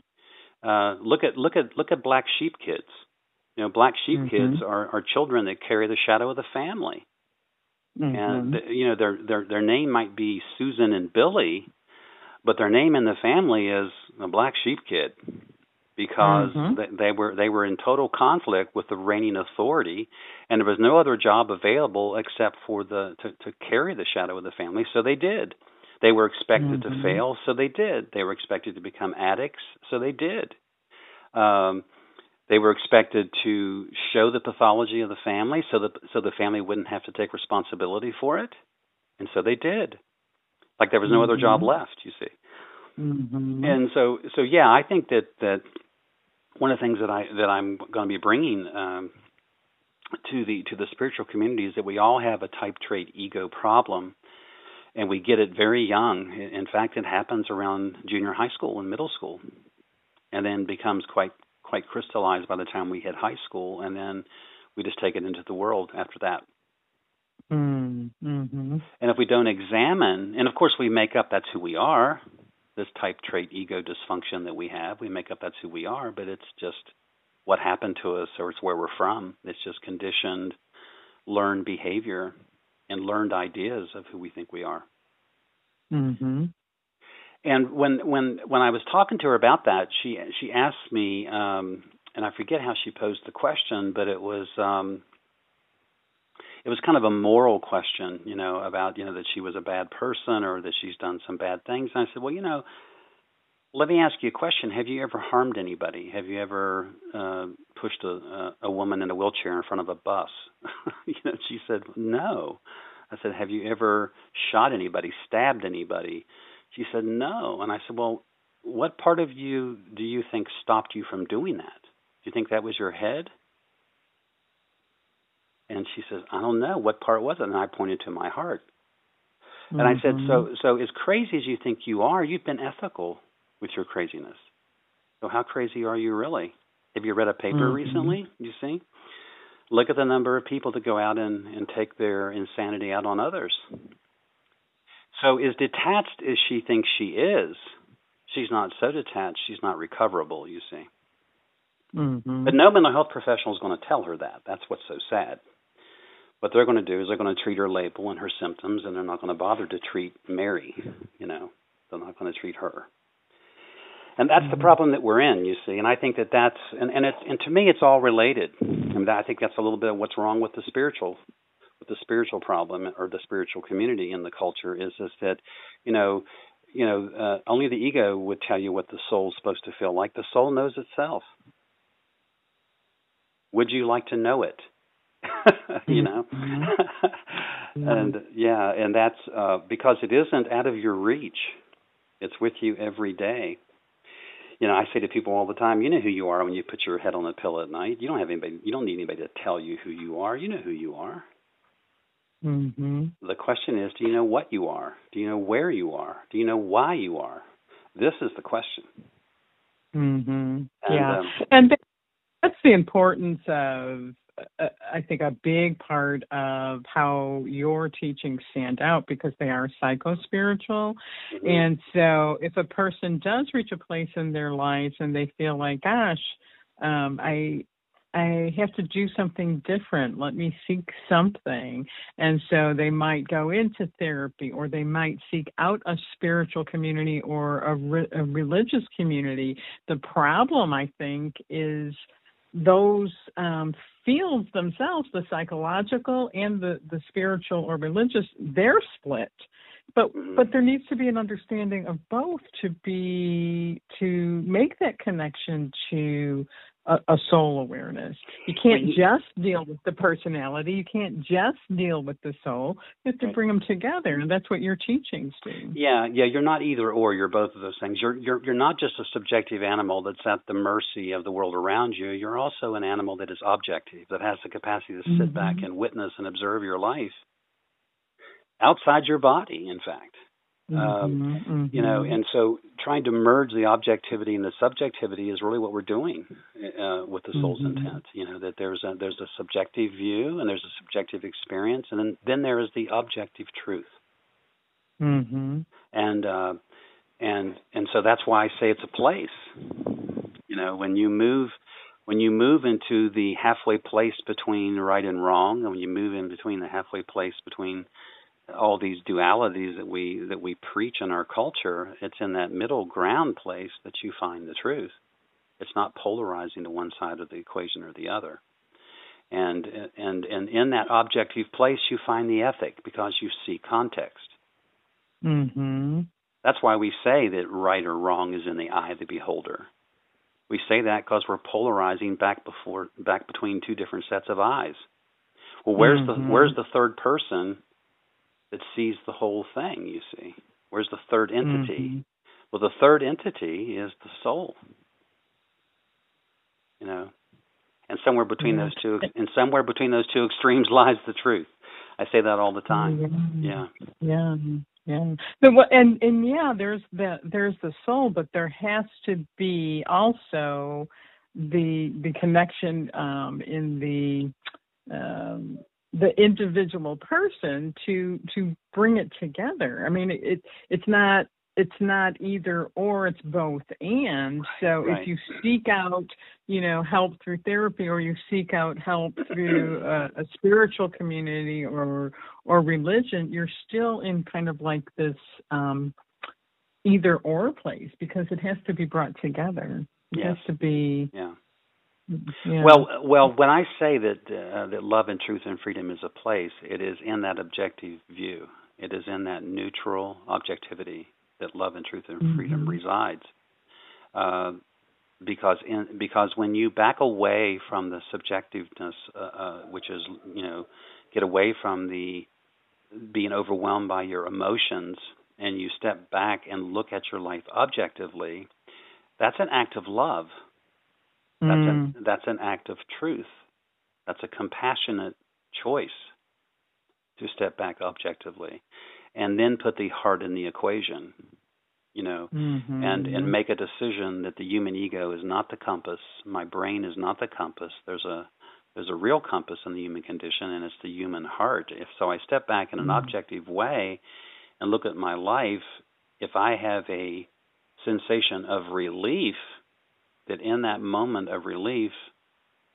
Uh, look at look at look at black sheep kids. You know, black sheep mm-hmm. kids are are children that carry the shadow of the family. Mm-hmm. And you know their their their name might be Susan and Billy, but their name in the family is a black sheep kid because mm-hmm. they, they were they were in total conflict with the reigning authority, and there was no other job available except for the to, to carry the shadow of the family. So they did. They were expected mm-hmm. to fail, so they did. They were expected to become addicts, so they did. Um, they were expected to show the pathology of the family, so that so the family wouldn't have to take responsibility for it, and so they did. Like there was no mm-hmm. other job mm-hmm. left. You see. Mm-hmm. And so, so yeah, I think that that one of the things that I that I'm going to be bringing um, to the to the spiritual community is that we all have a type trait ego problem, and we get it very young. In fact, it happens around junior high school and middle school, and then becomes quite quite crystallized by the time we hit high school, and then we just take it into the world after that. Mm-hmm. And if we don't examine, and of course we make up that's who we are, this type trait ego dysfunction that we have. We make up that's who we are, but it's just what happened to us or it's where we're from. It's just conditioned, learned behavior and learned ideas of who we think we are. Mm-hmm. And when when when I was talking to her about that, she she asked me, um, and I forget how she posed the question, but it was um, it was kind of a moral question, you know, about you know that she was a bad person or that she's done some bad things. And I said, well, you know, let me ask you a question. Have you ever harmed anybody? Have you ever uh, pushed a, a woman in a wheelchair in front of a bus? you know, she said, no. I said, have you ever shot anybody, stabbed anybody? She said, no. And I said, well, what part of you do you think stopped you from doing that? Do you think that was your head? And she says, I don't know. What part was it? And I pointed to my heart. And mm-hmm. I said, so mm-hmm. so as crazy as you think you are, you've been ethical with your craziness. So how crazy are you really? Have you read a paper mm-hmm. recently? You see? Look at the number of people that go out and, and take their insanity out on others. So as detached as she thinks she is, she's not so detached, she's not recoverable, you see. Mm-hmm. But no mental health professional is going to tell her that. That's what's so sad what they're going to do is they're going to treat her label and her symptoms, and they're not going to bother to treat Mary. You know, they're not going to treat her. And that's the mm-hmm. problem that we're in, you see. And I think that that's and and it's and to me it's all related. And I think that's a little bit of what's wrong with the spiritual with the spiritual problem or the spiritual community in the culture is is that you know you know uh, only the ego would tell you what the soul's supposed to feel like. The soul knows itself. Would you like to know it? you know? Mm-hmm. and yeah and that's uh because it isn't out of your reach. It's with you every day. You know i say to people all the time you know who you are when you put your head on the pillow at night. You don't have anybody you don't need anybody to tell you who you are. You know who you are. Mm-hmm. the question is do you know what you are? Do you know where you are? Do you know why you are? This is the question. Mhm and, yeah. um, and that's the importance of I think a big part of how your teachings stand out because they are psycho spiritual. Mm-hmm. And so if a person does reach a place in their lives and they feel like, gosh, um, I I have to do something different. Let me seek something. And so they might go into therapy or they might seek out a spiritual community or a, re- a religious community. The problem, I think, is those um, fields themselves, the psychological and the, the spiritual or religious, they're split. But Mm-hmm. but there needs to be an understanding of both to be to make that connection to a, a soul awareness. You can't you- just deal with the personality. You can't just deal with the soul. You have to Right. bring them together, and that's what your teachings do. Yeah, yeah, you're not either or. You're both of those things. You're you're you're not just a subjective animal that's at the mercy of the world around you. You're also an animal that is objective, that has the capacity to sit Mhm. back and witness and observe your life outside your body. In fact, Um, Mhm, you know, and so trying to merge the objectivity and the subjectivity is really what we're doing uh, with the soul's Mhm. intent. You know that there's a there's a subjective view and there's a subjective experience, and then then there is the objective truth. Mhm. and uh, and and so that's why I say it's a place. You know, when you move when you move into the halfway place between right and wrong, and when you move in between the halfway place between all these dualities that we that we preach in our culture, it's in that middle ground place that you find the truth. It's not polarizing to one side of the equation or the other. And and and in that objective place you find the ethic because you see context. Mhm. That's why we say that right or wrong is in the eye of the beholder. We say that because we're polarizing back before back between two different sets of eyes. Well, where's Mhm. the where's the third person that sees the whole thing? You see, where's the third entity? Mhm. Well, the third entity is the soul. You know, and somewhere between those two, and somewhere between those two extremes lies the truth. I say that all the time. Yeah. Yeah. Yeah. And and yeah, there's the there's the soul, but there has to be also the the connection um in the um the individual person to to bring it together. I mean it it's not it's not either or it's both and so Right. if you seek out you know help through therapy or you seek out help through a, a spiritual community or or religion you're still in kind of like this um either or place because it has to be brought together it Yes. has to be Yeah. Yeah. Well, well, when I say that uh, that love and truth and freedom is a place, it is in that objective view. It is in that neutral objectivity that love and truth and freedom Mhm. resides. Uh, because in because when you back away from the subjectiveness, uh, uh, which is you know, get away from the being overwhelmed by your emotions, and you step back and look at your life objectively, that's an act of love. That's Mm. an that's an act of truth. That's a compassionate choice to step back objectively, and then put the heart in the equation. You know, Mhm. and and make a decision that the human ego is not the compass. My brain is not the compass. There's a there's a real compass in the human condition, and it's the human heart. If so, I step back in an Mhm. objective way and look at my life. If I have a sensation of relief, that in that moment of relief,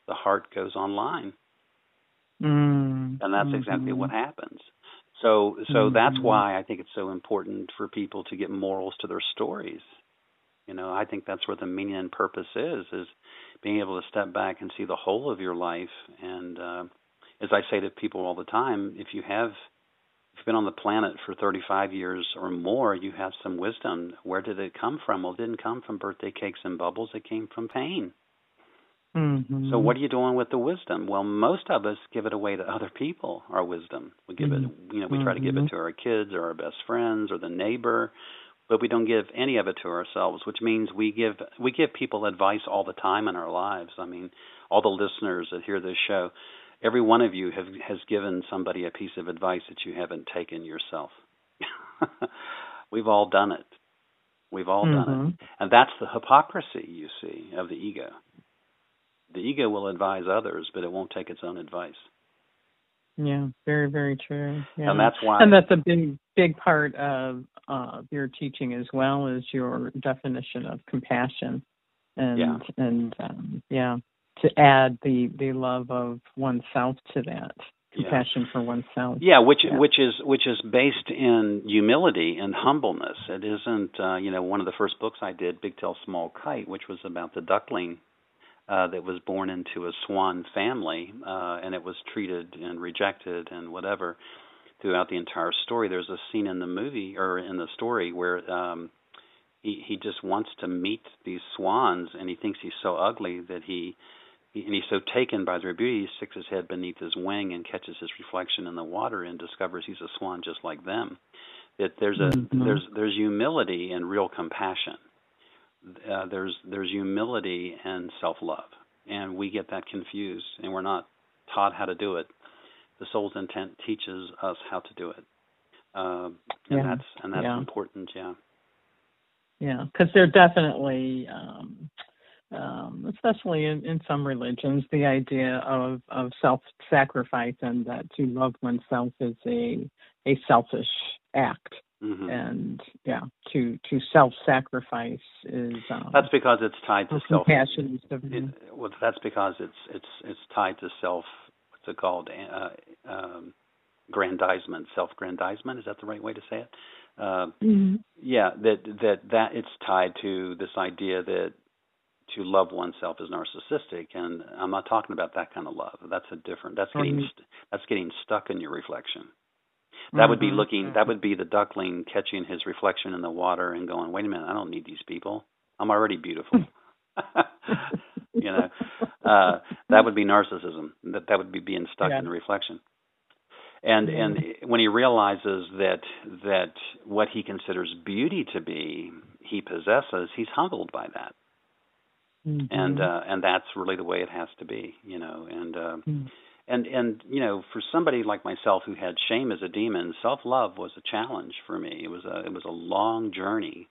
the heart goes online, Mm. and that's exactly Mhm. what happens. So, so that's Mhm. why I think it's so important for people to get morals to their stories. You know, I think that's where the meaning and purpose is: is being able to step back and see the whole of your life. And uh, as I say to people all the time, if you have you've been on the planet for 35 years or more, you have some wisdom. Where did it come from? Well, it didn't come from birthday cakes and bubbles. It came from pain. Mhm. So what are you doing with the wisdom? Well, most of us give it away to other people. Our wisdom, we give it. You know, we try to give it to our kids or our best friends or the neighbor, but we don't give any of it to ourselves. Which means we give we give people advice all the time in our lives. I mean, all the listeners that hear this show, every one of you have has given somebody a piece of advice that you haven't taken yourself. We've all done it. We've all done it. Mhm. And that's the hypocrisy, you see, of the ego. The ego will advise others, but it won't take its own advice. Yeah, very, very true. Yeah. And that's why and that's a big, big part of uh, your teaching as well as your definition of compassion. And Yeah. and um, yeah, to add the the love of oneself to that compassion yeah. for oneself. Yeah, which yeah. which is which is based in humility and humbleness. It isn't, uh, you know, one of the first books I did, Big Tail Small Kite, which was about the duckling uh, that was born into a swan family, uh, and it was treated and rejected and whatever throughout the entire story. There's a scene in the movie or in the story where um, he he just wants to meet these swans, and he thinks he's so ugly that he and he's so taken by their beauty, he sticks his head beneath his wing and catches his reflection in the water and discovers he's a swan just like them. That there's a mm-hmm. there's there's humility and real compassion. Uh, there's there's humility and self love, and we get that confused, and we're not taught how to do it. The soul's intent teaches us how to do it, uh, and yeah. that's and that's yeah. important. Yeah. Yeah, because they're definitely um, um, especially in, in some religions, the idea of, of self sacrifice and that to love oneself is a a selfish act. Mm-hmm. And yeah, to to self sacrifice is um, that's because it's tied to self compassion. It, well, that's because it's it's it's tied to self. What's it called? Uh, um, grandizement, self-grandizement. Is that the right way to say it? Uh, mm-hmm. Yeah, that that that it's tied to this idea that to love oneself is narcissistic and i'm not talking about that kind of love. That's a different that's getting mm-hmm. that's getting stuck in your reflection. That mm-hmm. would be mm-hmm. looking that would be the duckling catching his reflection in the water and going wait a minute i don't need these people. I'm already beautiful. You know? Uh that would be narcissism. That that would be being stuck yeah. in the reflection. And and when he realizes that that what he considers beauty to be he possesses he's humbled by that mm-hmm. and uh, and that's really the way it has to be, you know. And uh, mm. and and you know, for somebody like myself who had shame as a demon, self love was a challenge for me. It was a it was a long journey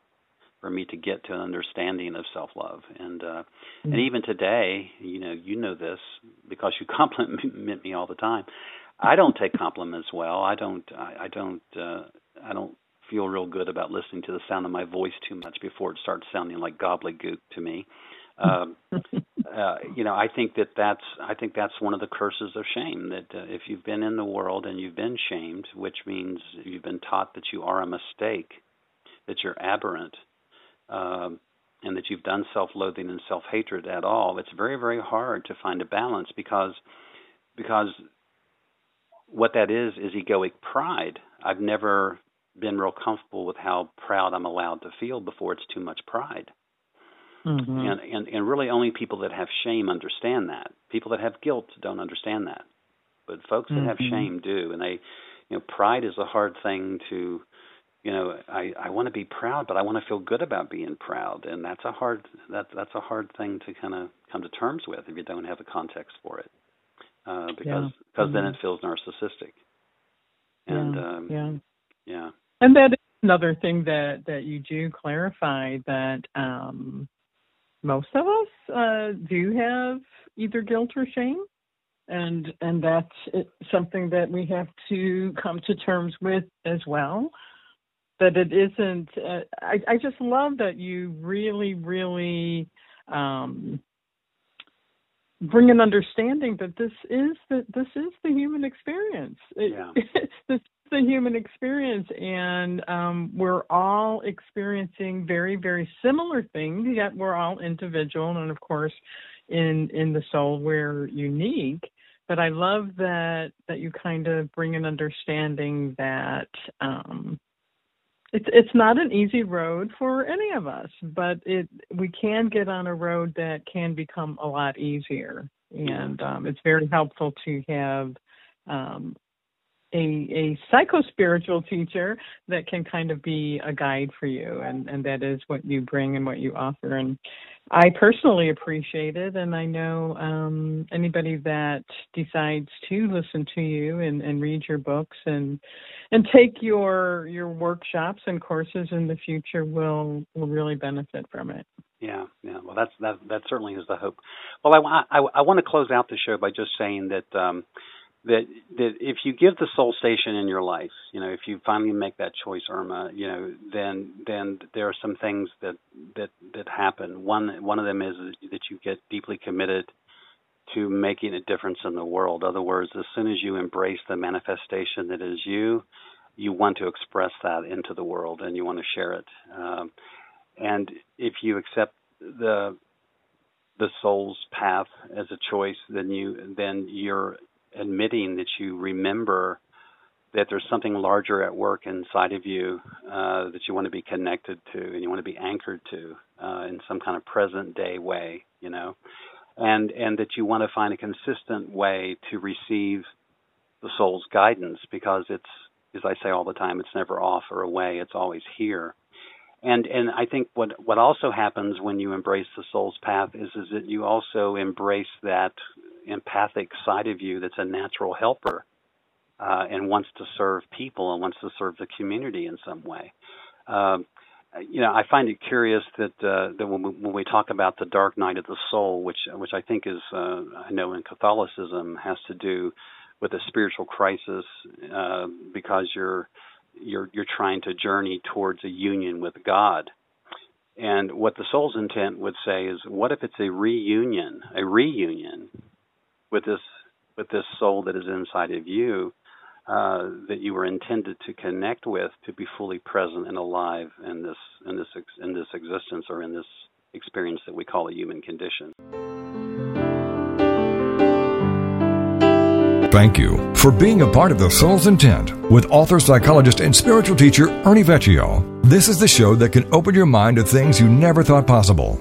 for me to get to an understanding of self love and uh mm. and even today you know you know this because you compliment me all the time i don't take compliments well i don't i, I don't uh i don't feel real good about listening to the sound of my voice too much before it starts sounding like gobbledygook to me um, uh, you know, I think that that's I think that's one of the curses of shame. That uh, if you've been in the world and you've been shamed, which means you've been taught that you are a mistake, that you're aberrant, um, and that you've done self-loathing and self-hatred at all, it's very very hard to find a balance because because what that is is egoic pride. I've never been real comfortable with how proud I'm allowed to feel before it's too much pride. Mm-hmm. And, and and really only people that have shame understand that. People that have guilt don't understand that. But folks that mm-hmm. have shame do and they you know pride is a hard thing to you know I I want to be proud but I want to feel good about being proud and that's a hard that that's a hard thing to kind of come to terms with if you don't have a context for it. Uh because yeah. because mm-hmm. then it feels narcissistic. And yeah. um yeah. yeah. And that is another thing that that you do clarify that um most of us uh, do have either guilt or shame, and and that's something that we have to come to terms with as well. That it isn't. Uh, I I just love that you really really um, bring an understanding that this is the this is the human experience. It, yeah. this the human experience, and um, we're all experiencing very, very similar things. Yet we're all individual, and of course, in in the soul, we're unique. But I love that that you kind of bring an understanding that um, it's it's not an easy road for any of us, but it we can get on a road that can become a lot easier, and um, it's very helpful to have um, a, a psycho spiritual teacher that can kind of be a guide for you and, and that is what you bring and what you offer and I personally appreciate it and I know um, anybody that decides to listen to you and, and read your books and and take your your workshops and courses in the future will will really benefit from it. Yeah, yeah. Well, that's that. That certainly is the hope. Well, I, I, I want to close out the show by just saying that um, that that if you give the soul station in your life, you know, if you finally make that choice, Irma, you know, then then there are some things that that that happen. One one of them is that you get deeply committed to making a difference in the world. In other words, as soon as you embrace the manifestation that is you, you want to express that into the world and you want to share it. Um, and if you accept the the soul's path as a choice, then you then you're admitting that you remember that there's something larger at work inside of you uh, that you want to be connected to and you want to be anchored to uh, in some kind of present day way, you know, and and that you want to find a consistent way to receive the soul's guidance because it's as I say all the time, it's never off or away; it's always here. And and I think what what also happens when you embrace the soul's path is is that you also embrace that empathic side of you that's a natural helper uh, and wants to serve people and wants to serve the community in some way. Um, you know, I find it curious that uh, that when we, when we talk about the dark night of the soul, which which I think is uh, I know in Catholicism has to do with a spiritual crisis uh, because you're you're you're trying to journey towards a union with God. And what the soul's intent would say is, what if it's a reunion, a reunion with this with this soul that is inside of you uh, that you were intended to connect with to be fully present and alive in this in this in this existence or in this experience that we call a human condition. Thank you for being a part of the Soul's Intent with author, psychologist, and spiritual teacher Ernie Vecchio. This is the show that can open your mind to things you never thought possible.